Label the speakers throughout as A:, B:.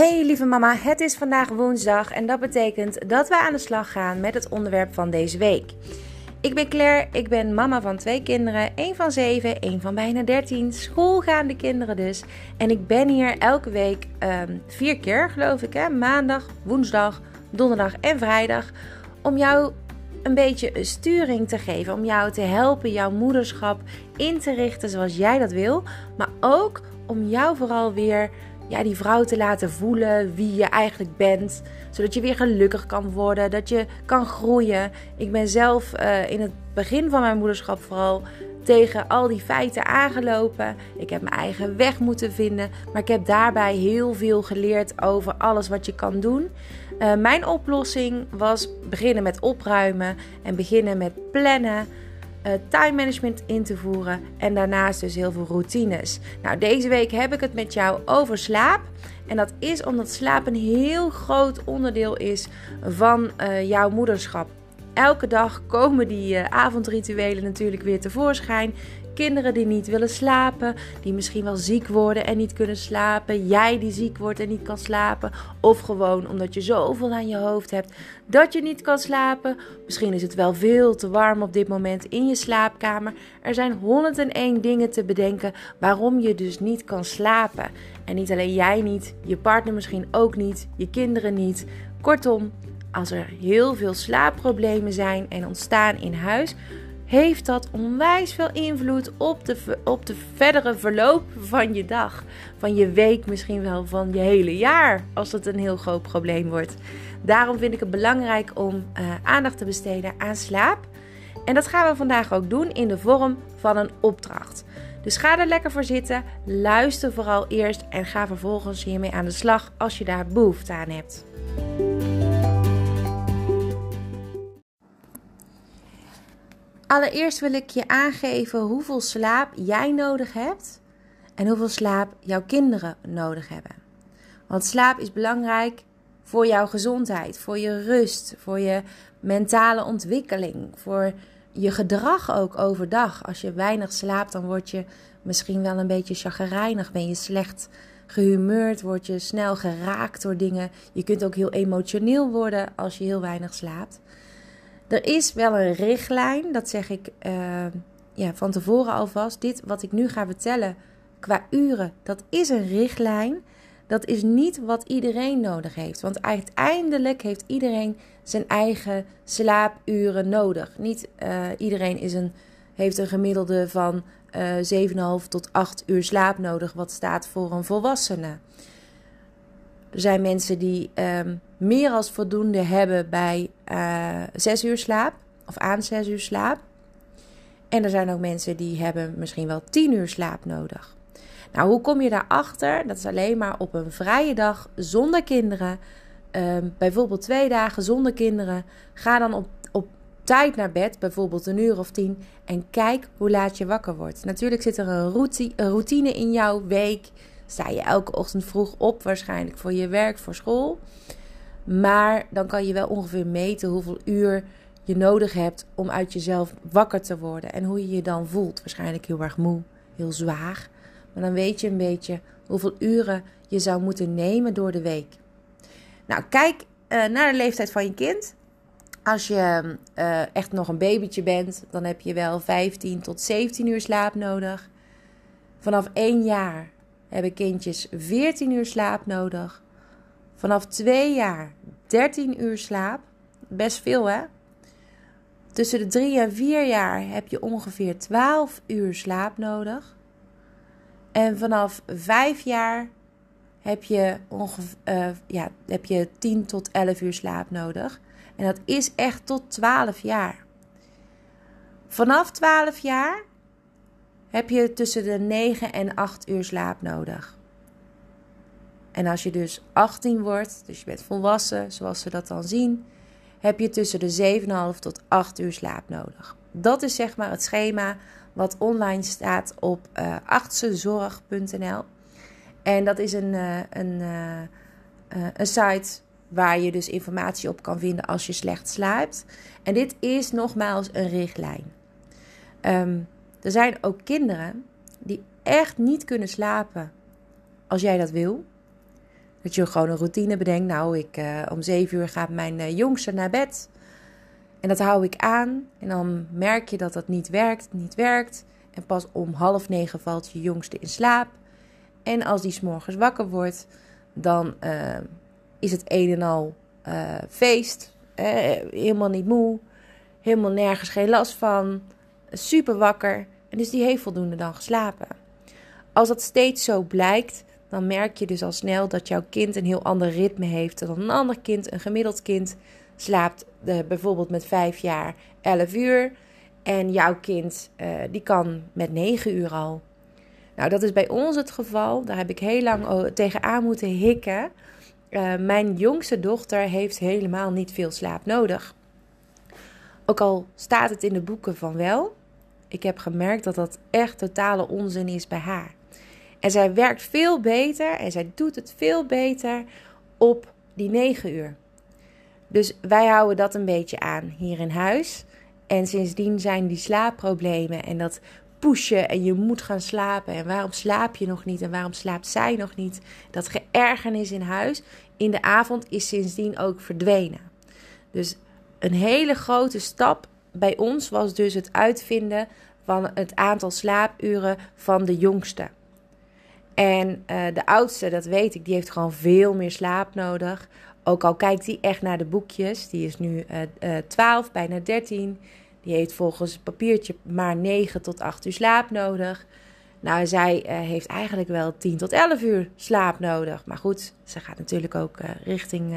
A: Hey lieve mama, het is vandaag woensdag en dat betekent dat we aan de slag gaan met het onderwerp van deze week. Ik ben Claire, ik ben mama van twee kinderen, één van zeven, één van bijna dertien, schoolgaande kinderen dus. En ik ben hier elke week ehm, vier keer geloof ik, hè? maandag, woensdag, donderdag en vrijdag, om jou een beetje een sturing te geven, om jou te helpen jouw moederschap in te richten zoals jij dat wil, maar ook om jou vooral weer ja, die vrouw te laten voelen wie je eigenlijk bent. Zodat je weer gelukkig kan worden, dat je kan groeien. Ik ben zelf uh, in het begin van mijn moederschap vooral tegen al die feiten aangelopen. Ik heb mijn eigen weg moeten vinden. Maar ik heb daarbij heel veel geleerd over alles wat je kan doen. Uh, mijn oplossing was beginnen met opruimen en beginnen met plannen uh, time management in te voeren en daarnaast dus heel veel routines. Nou, deze week heb ik het met jou over slaap. En dat is omdat slaap een heel groot onderdeel is van uh, jouw moederschap. Elke dag komen die uh, avondrituelen natuurlijk weer tevoorschijn. Kinderen die niet willen slapen, die misschien wel ziek worden en niet kunnen slapen. Jij die ziek wordt en niet kan slapen. Of gewoon omdat je zoveel aan je hoofd hebt dat je niet kan slapen. Misschien is het wel veel te warm op dit moment in je slaapkamer. Er zijn 101 dingen te bedenken waarom je dus niet kan slapen. En niet alleen jij niet, je partner misschien ook niet, je kinderen niet. Kortom, als er heel veel slaapproblemen zijn en ontstaan in huis, heeft dat onwijs veel invloed op de, op de verdere verloop van je dag, van je week, misschien wel van je hele jaar, als het een heel groot probleem wordt. Daarom vind ik het belangrijk om uh, aandacht te besteden aan slaap. En dat gaan we vandaag ook doen in de vorm van een opdracht. Dus ga er lekker voor zitten, luister vooral eerst en ga vervolgens hiermee aan de slag als je daar behoefte aan hebt. Allereerst wil ik je aangeven hoeveel slaap jij nodig hebt en hoeveel slaap jouw kinderen nodig hebben. Want slaap is belangrijk voor jouw gezondheid, voor je rust, voor je mentale ontwikkeling, voor je gedrag ook overdag. Als je weinig slaapt, dan word je misschien wel een beetje chagrijnig, ben je slecht gehumeurd, word je snel geraakt door dingen. Je kunt ook heel emotioneel worden als je heel weinig slaapt. Er is wel een richtlijn, dat zeg ik uh, ja, van tevoren alvast. Dit wat ik nu ga vertellen qua uren, dat is een richtlijn. Dat is niet wat iedereen nodig heeft. Want uiteindelijk heeft iedereen zijn eigen slaapuren nodig. Niet uh, iedereen is een, heeft een gemiddelde van uh, eh, 7,5 tot 8 uur slaap nodig, wat staat voor een volwassene. Er zijn mensen die um, meer als voldoende hebben bij uh, zes uur slaap of aan zes uur slaap. En er zijn ook mensen die hebben misschien wel tien uur slaap nodig. Nou, hoe kom je daarachter? Dat is alleen maar op een vrije dag zonder kinderen. Um, bijvoorbeeld twee dagen zonder kinderen. Ga dan op, op tijd naar bed, bijvoorbeeld een uur of tien. En kijk hoe laat je wakker wordt. Natuurlijk zit er een routine in jouw week. Sta je elke ochtend vroeg op, waarschijnlijk voor je werk, voor school. Maar dan kan je wel ongeveer meten hoeveel uur je nodig hebt om uit jezelf wakker te worden. En hoe je je dan voelt. Waarschijnlijk heel erg moe, heel zwaar. Maar dan weet je een beetje hoeveel uren je zou moeten nemen door de week. Nou, kijk uh, naar de leeftijd van je kind. Als je uh, echt nog een babytje bent, dan heb je wel 15 tot 17 uur slaap nodig. Vanaf 1 jaar hebben kindjes 14 uur slaap nodig. Vanaf 2 jaar 13 uur slaap. Best veel hè? Tussen de 3 en 4 jaar heb je ongeveer 12 uur slaap nodig. En vanaf 5 jaar heb je, uh, ja, heb je 10 tot 11 uur slaap nodig. En dat is echt tot 12 jaar. Vanaf 12 jaar heb je tussen de 9 en 8 uur slaap nodig. En als je dus 18 wordt, dus je bent volwassen, zoals ze dat dan zien, heb je tussen de 7,5 tot 8 uur slaap nodig. Dat is zeg maar het schema wat online staat op uh. En dat is een, uh, een, uh, een site waar je dus informatie op kan vinden als je slecht slaapt. En dit is nogmaals een richtlijn. Um, er zijn ook kinderen die echt niet kunnen slapen als jij dat wil. Dat je gewoon een routine bedenkt. Nou, ik, uh, om zeven uur gaat mijn uh, jongste naar bed. En dat hou ik aan. En dan merk je dat dat niet werkt, niet werkt. En pas om half negen valt je jongste in slaap. En als die s'morgens wakker wordt, dan uh, is het een en al feest. helemaal niet moe. Helemaal nergens geen last van. Super wakker. En dus die heeft voldoende dan geslapen. Als dat steeds zo blijkt, dan merk je dus al snel dat jouw kind een heel ander ritme heeft dan een ander kind. Een gemiddeld kind slaapt uh, bijvoorbeeld met 5 jaar 11 uur. En jouw kind uh, die kan met 9 uur al. Nou, dat is bij ons het geval. Daar heb ik heel lang tegenaan moeten hikken. Uh, mijn jongste dochter heeft helemaal niet veel slaap nodig. Ook al staat het in de boeken van wel. Ik heb gemerkt dat dat echt totale onzin is bij haar. En zij werkt veel beter en zij doet het veel beter op die 9 uur. Dus wij houden dat een beetje aan hier in huis. En sindsdien zijn die slaapproblemen en dat pushen en je moet gaan slapen. En waarom slaap je nog niet en waarom slaapt zij nog niet? Dat geërgernis in huis in de avond is sindsdien ook verdwenen. Dus een hele grote stap bij ons was dus het uitvinden van het aantal slaapuren van de jongste. En uh, de oudste, dat weet ik, die heeft gewoon veel meer slaap nodig. Ook al kijkt hij echt naar de boekjes. Die is nu uh, uh, 12, bijna 13. Die heeft volgens het papiertje maar 9 tot 8 uur slaap nodig. Nou, zij heeft eigenlijk wel 10 tot 11 uur slaap nodig. Maar goed, ze gaat natuurlijk ook richting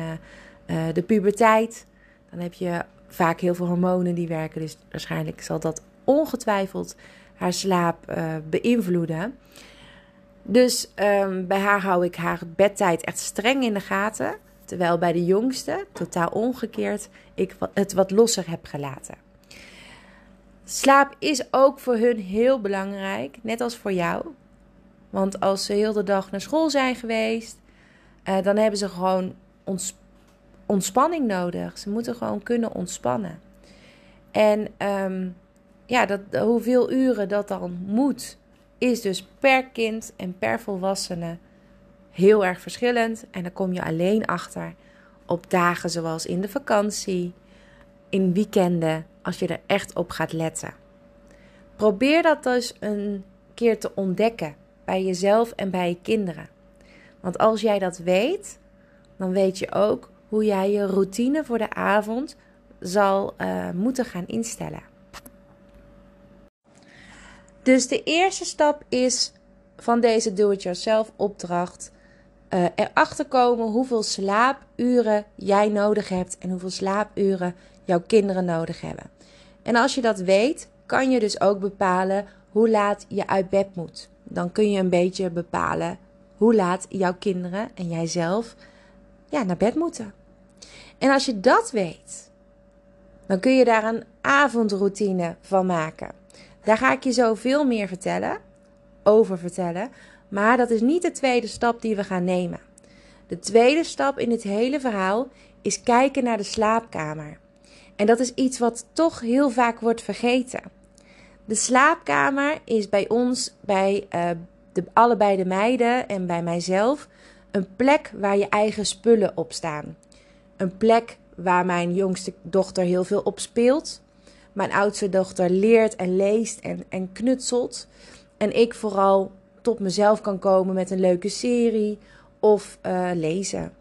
A: de puberteit. Dan heb je vaak heel veel hormonen die werken. Dus waarschijnlijk zal dat ongetwijfeld haar slaap beïnvloeden. Dus um, bij haar hou ik haar bedtijd echt streng in de gaten. Terwijl bij de jongste, totaal omgekeerd, ik het wat losser heb gelaten. Slaap is ook voor hun heel belangrijk, net als voor jou. Want als ze heel de dag naar school zijn geweest, uh, dan hebben ze gewoon ons, ontspanning nodig. Ze moeten gewoon kunnen ontspannen. En um, ja, dat, hoeveel uren dat dan moet, is dus per kind en per volwassene heel erg verschillend. En daar kom je alleen achter op dagen zoals in de vakantie, in weekenden, als je er echt op gaat letten. Probeer dat dus een keer te ontdekken bij jezelf en bij je kinderen. Want als jij dat weet, dan weet je ook hoe jij je routine voor de avond zal uh, moeten gaan instellen. Dus de eerste stap is van deze do-it-yourself opdracht uh, erachter komen hoeveel slaapuren jij nodig hebt en hoeveel slaapuren jouw kinderen nodig hebben. En als je dat weet, kan je dus ook bepalen hoe laat je uit bed moet. Dan kun je een beetje bepalen hoe laat jouw kinderen en jijzelf ja, naar bed moeten. En als je dat weet, dan kun je daar een avondroutine van maken. Daar ga ik je zo veel meer vertellen, over vertellen. Maar dat is niet de tweede stap die we gaan nemen. De tweede stap in dit hele verhaal is kijken naar de slaapkamer. En dat is iets wat toch heel vaak wordt vergeten. De slaapkamer is bij ons, bij uh, de, allebei de meiden en bij mijzelf, een plek waar je eigen spullen op staan. Een plek waar mijn jongste dochter heel veel op speelt. Mijn oudste dochter leert en leest en, en knutselt. En ik vooral tot mezelf kan komen met een leuke serie of uh, lezen.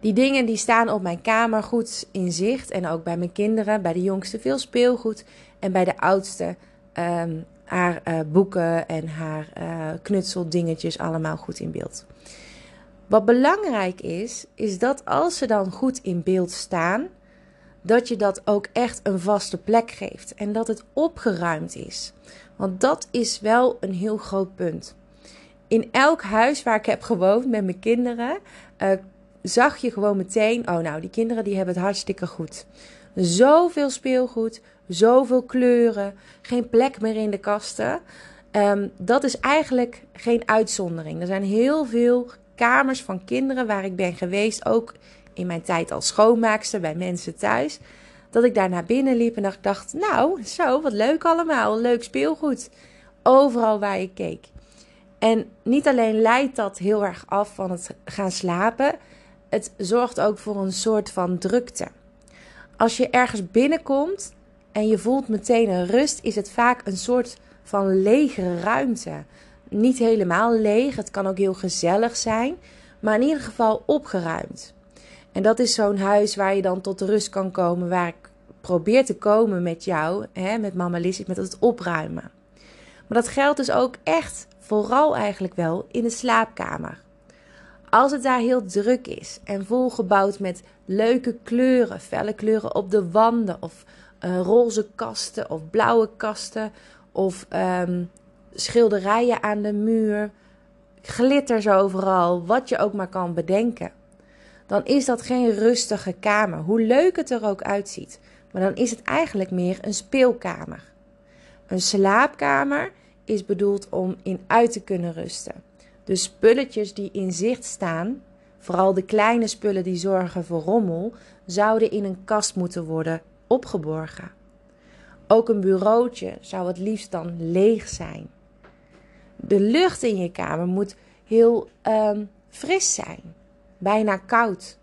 A: Die dingen die staan op mijn kamer goed in zicht. En ook bij mijn kinderen. Bij de jongste veel speelgoed. En bij de oudste um, haar uh, boeken en haar uh, knutseldingetjes allemaal goed in beeld. Wat belangrijk is, is dat als ze dan goed in beeld staan, dat je dat ook echt een vaste plek geeft en dat het opgeruimd is. Want dat is wel een heel groot punt. In elk huis waar ik heb gewoond met mijn kinderen, uh, zag je gewoon meteen: oh, nou, die kinderen die hebben het hartstikke goed. Zoveel speelgoed, zoveel kleuren, geen plek meer in de kasten. Um, dat is eigenlijk geen uitzondering. Er zijn heel veel kamers van kinderen waar ik ben geweest, ook in mijn tijd als schoonmaakster bij mensen thuis. Dat ik daar naar binnen liep en dacht, nou, zo, wat leuk allemaal. Leuk speelgoed. Overal waar ik keek. En niet alleen leidt dat heel erg af van het gaan slapen, het zorgt ook voor een soort van drukte. Als je ergens binnenkomt en je voelt meteen een rust, is het vaak een soort van lege ruimte. Niet helemaal leeg, het kan ook heel gezellig zijn, maar in ieder geval opgeruimd. En dat is zo'n huis waar je dan tot rust kan komen, waar ik probeer te komen met jou, hè, met mama Lizzie, met het opruimen. Maar dat geldt dus ook echt vooral eigenlijk wel in de slaapkamer. Als het daar heel druk is en volgebouwd met leuke kleuren, felle kleuren op de wanden of uh, roze kasten of blauwe kasten of um, schilderijen aan de muur, glitters overal, wat je ook maar kan bedenken. Dan is dat geen rustige kamer, hoe leuk het er ook uitziet. Maar dan is het eigenlijk meer een speelkamer. Een slaapkamer is bedoeld om in uit te kunnen rusten. De spulletjes die in zicht staan, vooral de kleine spullen die zorgen voor rommel, zouden in een kast moeten worden opgeborgen. Ook een bureautje zou het liefst dan leeg zijn. De lucht in je kamer moet heel um, fris zijn, bijna koud.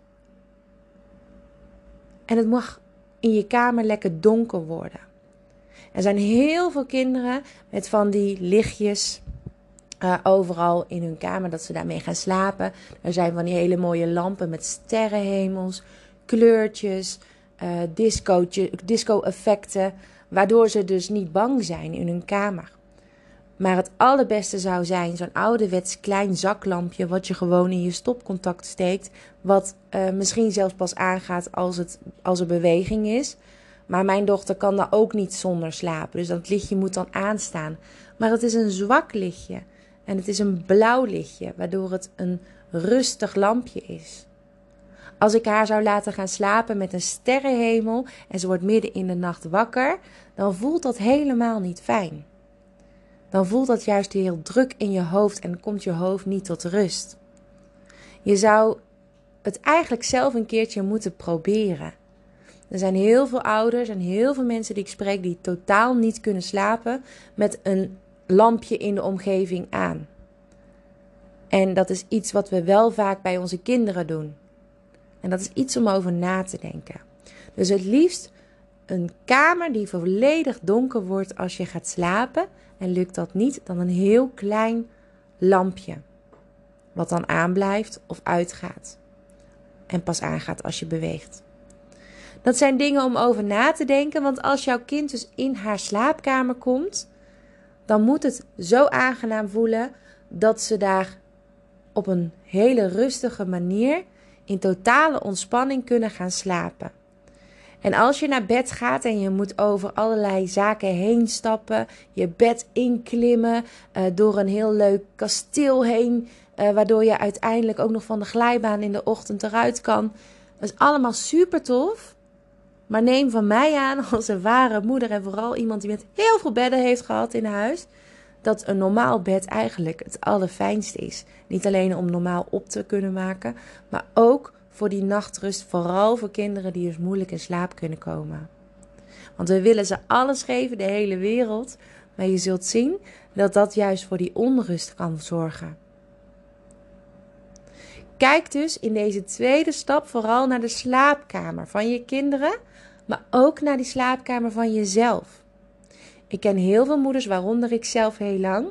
A: En het mag in je kamer lekker donker worden. Er zijn heel veel kinderen met van die lichtjes uh, overal in hun kamer dat ze daarmee gaan slapen. Er zijn van die hele mooie lampen met sterrenhemels, kleurtjes, uh, disco-effecten, waardoor ze dus niet bang zijn in hun kamer. Maar het allerbeste zou zijn zo'n ouderwets klein zaklampje wat je gewoon in je stopcontact steekt, wat uh, misschien zelfs pas aangaat als, het, als er beweging is. Maar mijn dochter kan daar ook niet zonder slapen, dus dat lichtje moet dan aanstaan. Maar het is een zwak lichtje. En het is een blauw lichtje, waardoor het een rustig lampje is. Als ik haar zou laten gaan slapen met een sterrenhemel en ze wordt midden in de nacht wakker, dan voelt dat helemaal niet fijn. Dan voelt dat juist heel druk in je hoofd en komt je hoofd niet tot rust. Je zou het eigenlijk zelf een keertje moeten proberen. Er zijn heel veel ouders en heel veel mensen die ik spreek die totaal niet kunnen slapen met een lampje in de omgeving aan. En dat is iets wat we wel vaak bij onze kinderen doen. En dat is iets om over na te denken. Dus het liefst een kamer die volledig donker wordt als je gaat slapen. En lukt dat niet, dan een heel klein lampje. Wat dan aanblijft of uitgaat. En pas aangaat als je beweegt. Dat zijn dingen om over na te denken, want als jouw kind dus in haar slaapkamer komt, dan moet het zo aangenaam voelen dat ze daar op een hele rustige manier in totale ontspanning kunnen gaan slapen. En als je naar bed gaat en je moet over allerlei zaken heen stappen, je bed inklimmen, uh, door een heel leuk kasteel heen, uh, waardoor je uiteindelijk ook nog van de glijbaan in de ochtend eruit kan. Dat is allemaal super tof. Maar neem van mij aan, als een ware moeder en vooral iemand die met heel veel bedden heeft gehad in huis, dat een normaal bed eigenlijk het allerfijnste is. Niet alleen om normaal op te kunnen maken, maar ook voor die nachtrust, vooral voor kinderen die dus moeilijk in slaap kunnen komen. Want we willen ze alles geven, de hele wereld, maar je zult zien dat dat juist voor die onrust kan zorgen. Kijk dus in deze tweede stap vooral naar de slaapkamer van je kinderen, maar ook naar die slaapkamer van jezelf. Ik ken heel veel moeders, waaronder ik zelf heel lang,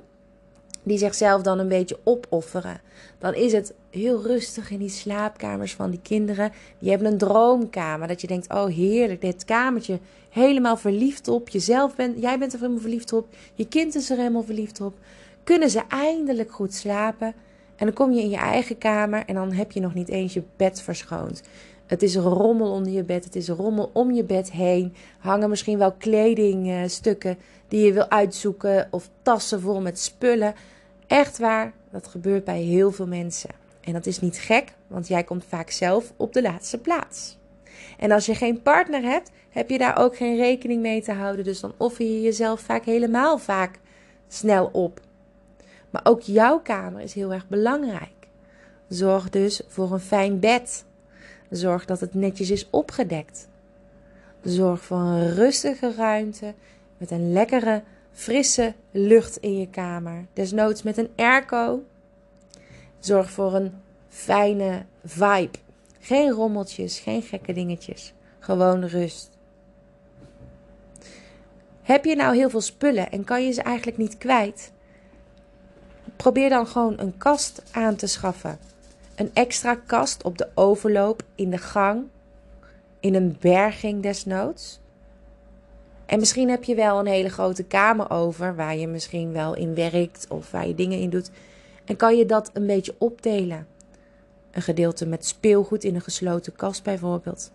A: die zichzelf dan een beetje opofferen. Dan is het heel rustig in die slaapkamers van die kinderen. Die hebben een droomkamer. Dat je denkt: oh heerlijk, dit kamertje. Helemaal verliefd op. Jezelf bent, jij bent er helemaal verliefd op. Je kind is er helemaal verliefd op. Kunnen ze eindelijk goed slapen? En dan kom je in je eigen kamer en dan heb je nog niet eens je bed verschoond. Het is rommel onder je bed, het is rommel om je bed heen. Hangen misschien wel kledingstukken die je wil uitzoeken of tassen vol met spullen. Echt waar, dat gebeurt bij heel veel mensen. En dat is niet gek, want jij komt vaak zelf op de laatste plaats. En als je geen partner hebt, heb je daar ook geen rekening mee te houden. Dus dan offer je jezelf vaak helemaal vaak snel op. Maar ook jouw kamer is heel erg belangrijk. Zorg dus voor een fijn bed. Zorg dat het netjes is opgedekt. Zorg voor een rustige ruimte met een lekkere frisse lucht in je kamer. Desnoods met een airco. Zorg voor een fijne vibe. Geen rommeltjes, geen gekke dingetjes. Gewoon rust. Heb je nou heel veel spullen en kan je ze eigenlijk niet kwijt? Probeer dan gewoon een kast aan te schaffen. Een extra kast op de overloop, in de gang, in een berging desnoods. En misschien heb je wel een hele grote kamer over waar je misschien wel in werkt of waar je dingen in doet. En kan je dat een beetje opdelen? Een gedeelte met speelgoed in een gesloten kast bijvoorbeeld.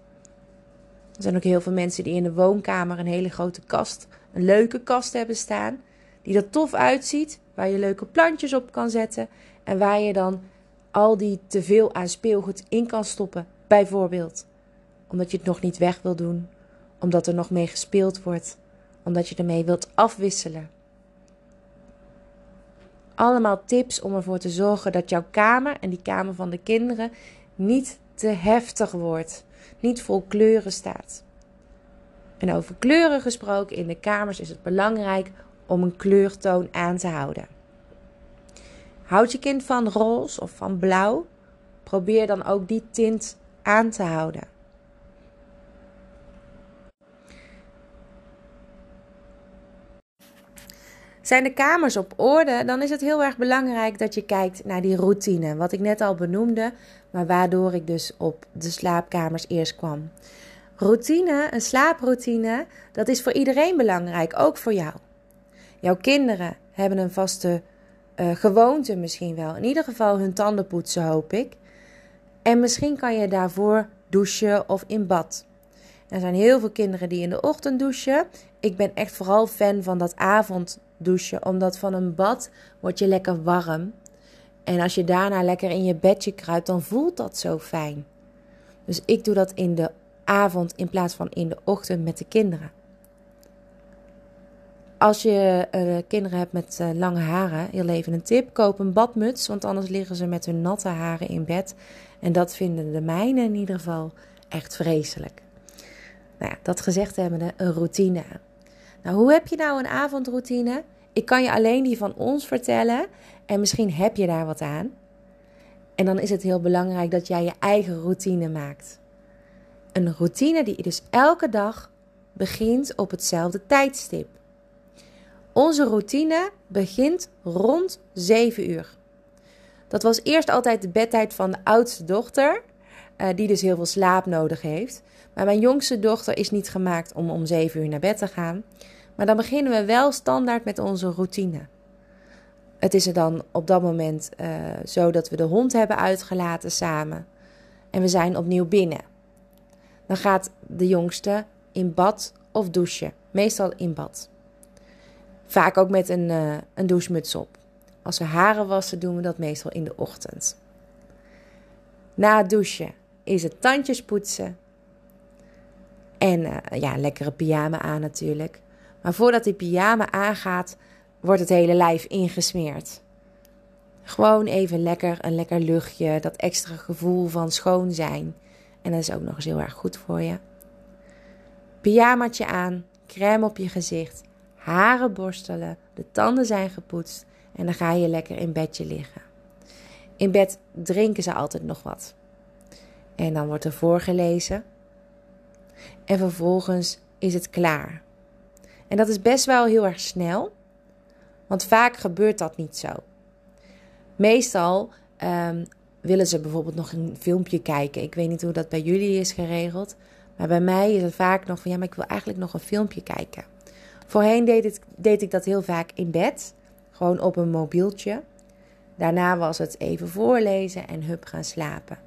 A: Er zijn ook heel veel mensen die in de woonkamer een hele grote kast, een leuke kast hebben staan. Die er tof uitziet, waar je leuke plantjes op kan zetten. En waar je dan al die teveel aan speelgoed in kan stoppen, bijvoorbeeld. Omdat je het nog niet weg wil doen, omdat er nog mee gespeeld wordt, omdat je ermee wilt afwisselen. Allemaal tips om ervoor te zorgen dat jouw kamer en die kamer van de kinderen niet te heftig wordt, niet vol kleuren staat. En over kleuren gesproken, in de kamers is het belangrijk om een kleurtoon aan te houden. Houd je kind van roze of van blauw? Probeer dan ook die tint aan te houden. Zijn de kamers op orde, dan is het heel erg belangrijk dat je kijkt naar die routine. Wat ik net al benoemde, maar waardoor ik dus op de slaapkamers eerst kwam. Routine, een slaaproutine, dat is voor iedereen belangrijk, ook voor jou. Jouw kinderen hebben een vaste uh, gewoonte misschien wel. In ieder geval hun tanden poetsen, hoop ik. En misschien kan je daarvoor douchen of in bad. Er zijn heel veel kinderen die in de ochtend douchen. Ik ben echt vooral fan van dat avonddouchen, omdat van een bad word je lekker warm. En als je daarna lekker in je bedje kruipt, dan voelt dat zo fijn. Dus ik doe dat in de avond in plaats van in de ochtend met de kinderen. Als je uh, kinderen hebt met uh, lange haren, heel even een tip: koop een badmuts, want anders liggen ze met hun natte haren in bed. En dat vinden de mijnen in ieder geval echt vreselijk. Nou ja, dat gezegd hebbende, een routine. Nou, hoe heb je nou een avondroutine? Ik kan je alleen die van ons vertellen en misschien heb je daar wat aan. En dan is het heel belangrijk dat jij je eigen routine maakt. Een routine die dus elke dag begint op hetzelfde tijdstip. Onze routine begint rond 7 uur. Dat was eerst altijd de bedtijd van de oudste dochter, uh, die dus heel veel slaap nodig heeft. Maar mijn jongste dochter is niet gemaakt om om 7 uur naar bed te gaan. Maar dan beginnen we wel standaard met onze routine. Het is er dan op dat moment uh, zo dat we de hond hebben uitgelaten samen. En we zijn opnieuw binnen. Dan gaat de jongste in bad of douchen. Meestal in bad. Vaak ook met een, uh, een douchemuts op. Als we haren wassen, doen we dat meestal in de ochtend. Na het douchen is het tandjes poetsen. En uh, ja, lekkere pyjama aan natuurlijk. Maar voordat die pyjama aangaat, wordt het hele lijf ingesmeerd. Gewoon even lekker, een lekker luchtje, dat extra gevoel van schoon zijn. En dat is ook nog eens heel erg goed voor je. Pyjamaatje aan, crème op je gezicht haren borstelen, de tanden zijn gepoetst en dan ga je lekker in bedje liggen. In bed drinken ze altijd nog wat. En dan wordt er voorgelezen. En vervolgens is het klaar. En dat is best wel heel erg snel, want vaak gebeurt dat niet zo. Meestal um, willen ze bijvoorbeeld nog een filmpje kijken. Ik weet niet hoe dat bij jullie is geregeld, maar bij mij is het vaak nog van ja, maar ik wil eigenlijk nog een filmpje kijken. Voorheen deed, deed ik dat heel vaak in bed, gewoon op een mobieltje. Daarna was het even voorlezen en hup gaan slapen.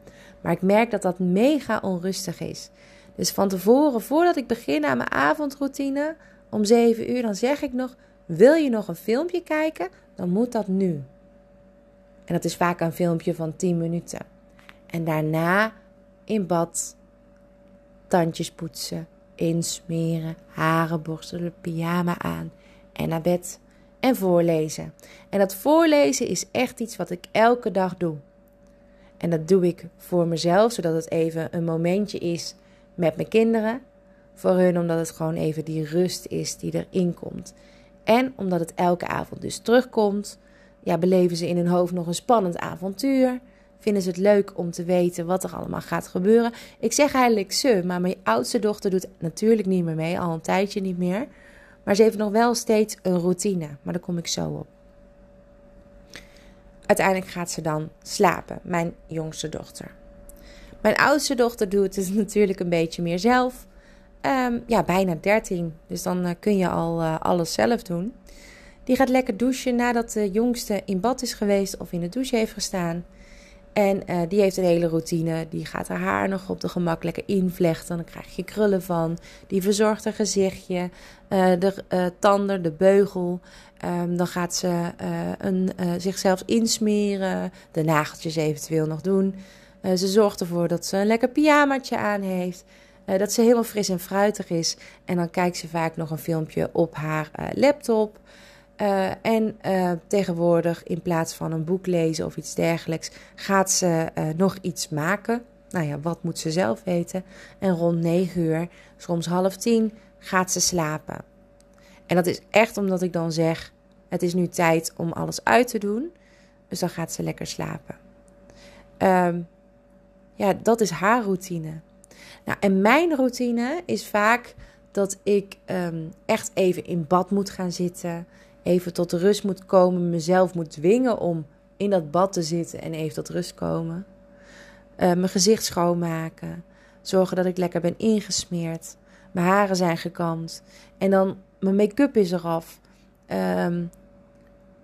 A: Maar ik merk dat dat mega onrustig is. Dus van tevoren, voordat ik begin aan mijn avondroutine om 7 uur, dan zeg ik nog: Wil je nog een filmpje kijken? Dan moet dat nu. En dat is vaak een filmpje van 10 minuten. En daarna in bad, tandjes poetsen, insmeren, haren borstelen, pyjama aan en naar bed en voorlezen. En dat voorlezen is echt iets wat ik elke dag doe. En dat doe ik voor mezelf, zodat het even een momentje is met mijn kinderen. Voor hun, omdat het gewoon even die rust is die erin komt. En omdat het elke avond dus terugkomt, ja, beleven ze in hun hoofd nog een spannend avontuur. Vinden ze het leuk om te weten wat er allemaal gaat gebeuren. Ik zeg eigenlijk ze, maar mijn oudste dochter doet natuurlijk niet meer mee, al een tijdje niet meer. Maar ze heeft nog wel steeds een routine, maar daar kom ik zo op. Uiteindelijk gaat ze dan slapen, mijn jongste dochter. Mijn oudste dochter doet het natuurlijk een beetje meer zelf. Ehm, ja, bijna 13. Dus dan uh, kun je al uh, alles zelf doen. Die gaat lekker douchen nadat de jongste in bad is geweest of in de douche heeft gestaan. En uh, die heeft een hele routine. Die gaat haar haar nog op de gemak lekker invlechten. Dan krijg je krullen van. Die verzorgt haar gezichtje. de tanden, de beugel. Um, dan gaat ze een, zichzelf insmeren. De nageltjes eventueel nog doen. Ze zorgt ervoor dat ze een lekker pyjamaatje aan heeft. Uh, dat ze helemaal fris en fruitig is. En dan kijkt ze vaak nog een filmpje op haar uh, laptop. En tegenwoordig, in plaats van een boek lezen of iets dergelijks, gaat ze nog iets maken. Nou ja, wat moet ze zelf weten? En rond 9 uur, soms half tien, gaat ze slapen. En dat is echt omdat ik dan zeg: het is nu tijd om alles uit te doen. Dus dan gaat ze lekker slapen. Um, ja, dat is haar routine. Nou, en mijn routine is vaak dat ik um, echt even in bad moet gaan zitten. Even tot rust moet komen. Mezelf moet dwingen om in dat bad te zitten en even tot rust komen. Uh, mijn gezicht schoonmaken. Zorgen dat ik lekker ben ingesmeerd. Mijn haren zijn gekamd. En dan mijn make-up is eraf. Um,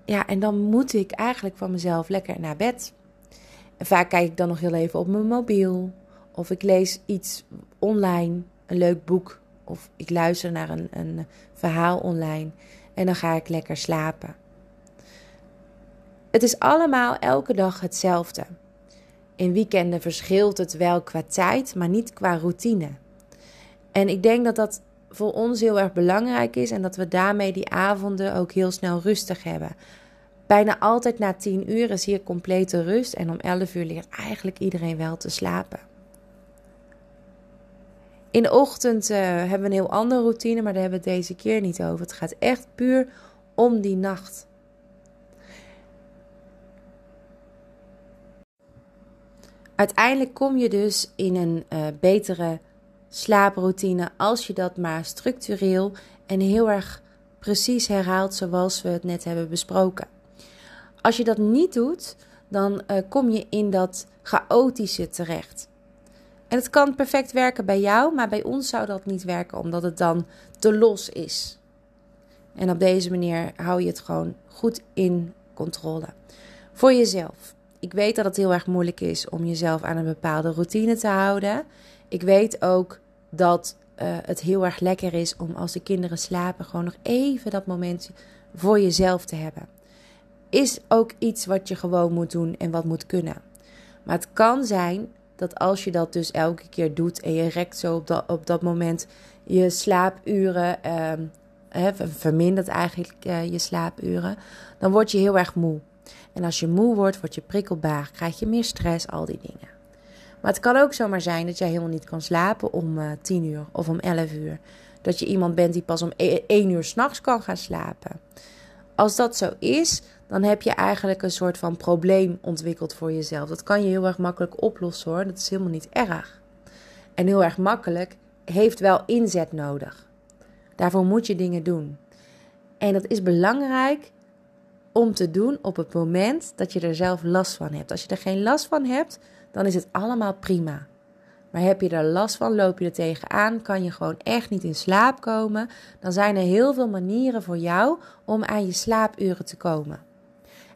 A: ja, en dan moet ik eigenlijk van mezelf lekker naar bed. Vaak kijk ik dan nog heel even op mijn mobiel. Of ik lees iets online, een leuk boek. Of ik luister naar een, een verhaal online. En dan ga ik lekker slapen. Het is allemaal elke dag hetzelfde. In weekenden verschilt het wel qua tijd, maar niet qua routine. En ik denk dat dat voor ons heel erg belangrijk is en dat we daarmee die avonden ook heel snel rustig hebben. Bijna altijd na 10 uur is hier complete rust en om 11 uur leert eigenlijk iedereen wel te slapen. In de ochtend uh, hebben we een heel andere routine, maar daar hebben we het deze keer niet over. Het gaat echt puur om die nacht. Uiteindelijk kom je dus in een uh, betere slaaproutine als je dat maar structureel en heel erg precies herhaalt zoals we het net hebben besproken. Als je dat niet doet, dan uh, kom je in dat chaotische terecht. En het kan perfect werken bij jou, maar bij ons zou dat niet werken, omdat het dan te los is. En op deze manier hou je het gewoon goed in controle. Voor jezelf. Ik weet dat het heel erg moeilijk is om jezelf aan een bepaalde routine te houden. Ik weet ook dat uh, het heel erg lekker is om als de kinderen slapen, gewoon nog even dat moment voor jezelf te hebben. Is ook iets wat je gewoon moet doen en wat moet kunnen. Maar het kan zijn dat als je dat dus elke keer doet en je rekt zo op dat, op dat moment je slaapuren, uh, vermindert eigenlijk uh, je slaapuren, dan word je heel erg moe. En als je moe wordt, word je prikkelbaar, krijg je meer stress, al die dingen. Maar het kan ook zomaar zijn dat jij helemaal niet kan slapen om uh, 10 uur of om 11 uur. Dat je iemand bent die pas om 1 e-, uur s'nachts kan gaan slapen. Als dat zo is, dan heb je eigenlijk een soort van probleem ontwikkeld voor jezelf. Dat kan je heel erg makkelijk oplossen hoor. Dat is helemaal niet erg. En heel erg makkelijk heeft wel inzet nodig. Daarvoor moet je dingen doen. En dat is belangrijk om te doen op het moment dat je er zelf last van hebt. Als je er geen last van hebt, dan is het allemaal prima. Maar heb je er last van, loop je er tegenaan, kan je gewoon echt niet in slaap komen, dan zijn er heel veel manieren voor jou om aan je slaapuren te komen.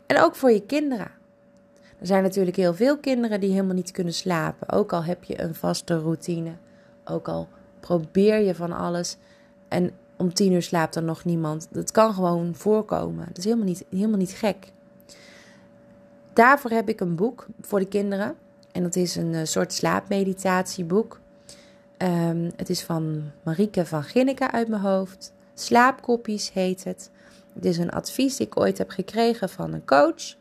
A: En ook voor je kinderen. Er zijn natuurlijk heel veel kinderen die helemaal niet kunnen slapen. Ook al heb je een vaste routine. Ook al probeer je van alles. En om tien uur slaapt er nog niemand. Dat kan gewoon voorkomen. Dat is helemaal niet, helemaal niet gek. Daarvoor heb ik een boek voor de kinderen. En dat is een eh, soort slaapmeditatieboek. Um, het is van Marieke van Ginneke uit mijn hoofd. Slaapkoppies heet het. Dit is een advies die ik ooit heb gekregen van een coach.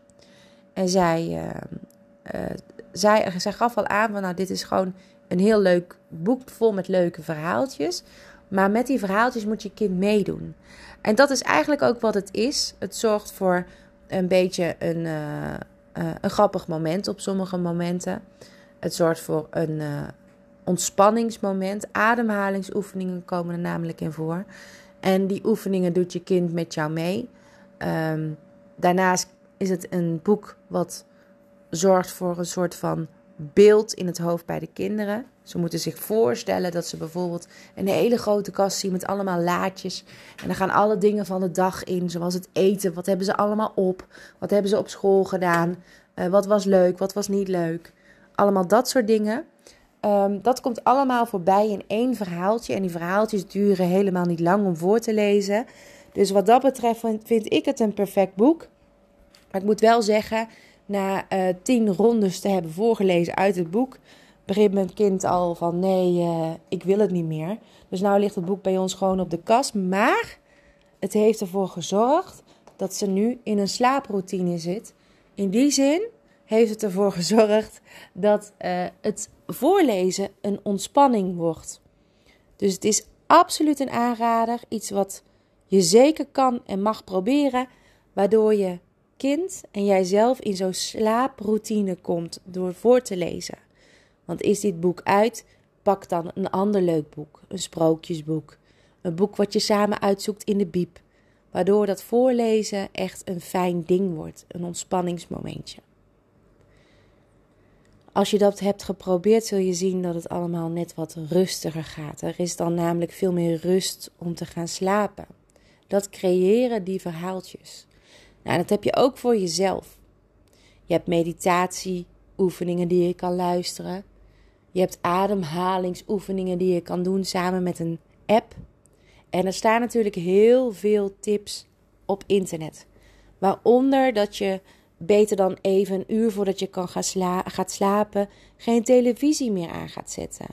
A: En zij, uh, uh, zij, gaf al aan van nou dit is gewoon een heel leuk boek vol met leuke verhaaltjes. Maar met die verhaaltjes moet je kind meedoen. En dat is eigenlijk ook wat het is. Het zorgt voor een beetje een, uh, een grappig moment op sommige momenten. Het zorgt voor een uh, ontspanningsmoment. Ademhalingsoefeningen komen er namelijk in voor. En die oefeningen doet je kind met jou mee. Um, daarnaast is het een boek wat zorgt voor een soort van beeld in het hoofd bij de kinderen. Ze moeten zich voorstellen dat ze bijvoorbeeld een hele grote kast zien met allemaal laadjes. En dan gaan alle dingen van de dag in, zoals het eten. Wat hebben ze allemaal op? Wat hebben ze op school gedaan? Uh, wat was leuk? Wat was niet leuk? Allemaal dat soort dingen. Um, dat komt allemaal voorbij in één verhaaltje. En die verhaaltjes duren helemaal niet lang om voor te lezen. Dus wat dat betreft vind ik het een perfect boek. Maar ik moet wel zeggen, na uh, tien rondes te hebben voorgelezen uit het boek, begint mijn kind al van nee, uh, ik wil het niet meer. Dus nou ligt het boek bij ons gewoon op de kast. Maar het heeft ervoor gezorgd dat ze nu in een slaaproutine zit. In die zin heeft het ervoor gezorgd dat uh, het voorlezen een ontspanning wordt. Dus het is absoluut een aanrader. Iets wat je zeker kan en mag proberen. Waardoor je kind en jijzelf in zo'n slaaproutine komt door voor te lezen. Want is dit boek uit, pak dan een ander leuk boek, een sprookjesboek, een boek wat je samen uitzoekt in de biep, waardoor dat voorlezen echt een fijn ding wordt, een ontspanningsmomentje. Als je dat hebt geprobeerd, zul je zien dat het allemaal net wat rustiger gaat. Er is dan namelijk veel meer rust om te gaan slapen. Dat creëren die verhaaltjes. Nou, dat heb je ook voor jezelf. Je hebt meditatieoefeningen die je kan luisteren. Je hebt ademhalingsoefeningen die je kan doen samen met een app. En er staan natuurlijk heel veel tips op internet. Waaronder dat je beter dan even een uur voordat je kan gaan sla gaat slapen geen televisie meer aan gaat zetten.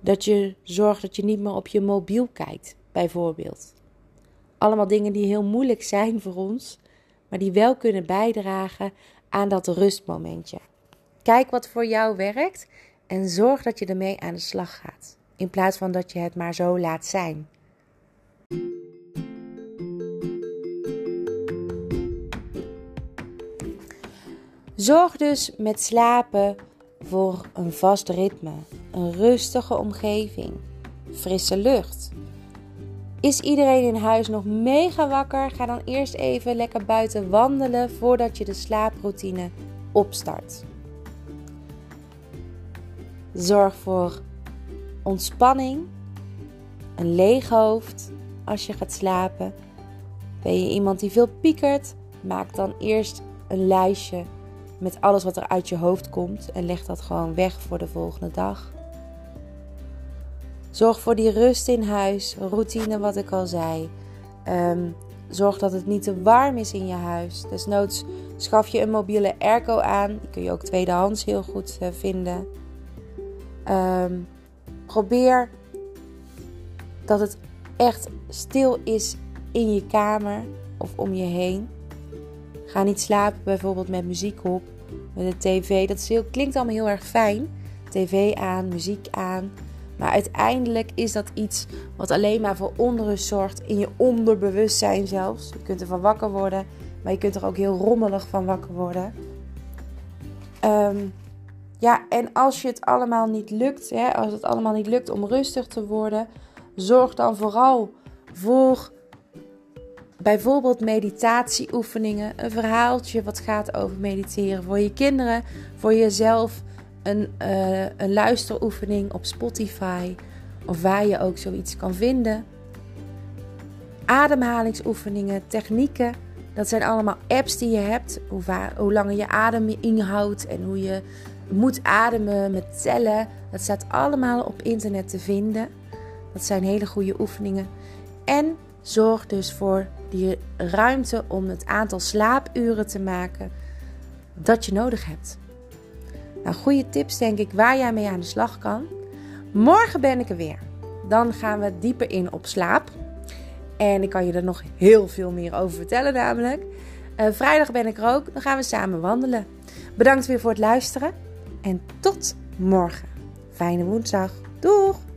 A: Dat je zorgt dat je niet meer op je mobiel kijkt, bijvoorbeeld. Allemaal dingen die heel moeilijk zijn voor ons, maar die wel kunnen bijdragen aan dat rustmomentje. Kijk wat voor jou werkt en zorg dat je ermee aan de slag gaat, in plaats van dat je het maar zo laat zijn. Zorg dus met slapen voor een vast ritme, een rustige omgeving, frisse lucht is iedereen in huis nog mega wakker? Ga dan eerst even lekker buiten wandelen voordat je de slaaproutine opstart. Zorg voor ontspanning, een leeg hoofd als je gaat slapen. Ben je iemand die veel piekert? Maak dan eerst een lijstje met alles wat er uit je hoofd komt en leg dat gewoon weg voor de volgende dag. Zorg voor die rust in huis, routine wat ik al zei. Um, zorg dat het niet te warm is in je huis. Desnoods schaf je een mobiele airco aan. Die kun je ook tweedehands heel goed uh, vinden. Um, probeer dat het echt stil is in je kamer of om je heen. Ga niet slapen bijvoorbeeld met muziek op, met de tv. Dat is heel, klinkt allemaal heel erg fijn. TV aan, muziek aan. Maar uiteindelijk is dat iets wat alleen maar voor onrust zorgt in je onderbewustzijn zelfs. Je kunt ervan wakker worden, maar je kunt er ook heel rommelig van wakker worden. Um, ja, en als je het allemaal niet lukt, hè, als het allemaal niet lukt om rustig te worden, zorg dan vooral voor bijvoorbeeld meditatieoefeningen, een verhaaltje wat gaat over mediteren voor je kinderen, voor jezelf een, uh, een luisteroefening op Spotify of waar je ook zoiets kan vinden. Ademhalingsoefeningen, technieken, dat zijn allemaal apps die je hebt. Hoe, hoe langer je adem inhoudt en hoe je moet ademen met tellen. Dat staat allemaal op internet te vinden. Dat zijn hele goede oefeningen. En zorg dus voor die ruimte om het aantal slaapuren te maken dat je nodig hebt. Nou, goede tips denk ik waar jij mee aan de slag kan. Morgen ben ik er weer. Dan gaan we dieper in op slaap. En ik kan je er nog heel veel meer over vertellen namelijk. Uh, vrijdag ben ik er ook. Dan gaan we samen wandelen. Bedankt weer voor het luisteren. En tot morgen. Fijne woensdag. Doeg!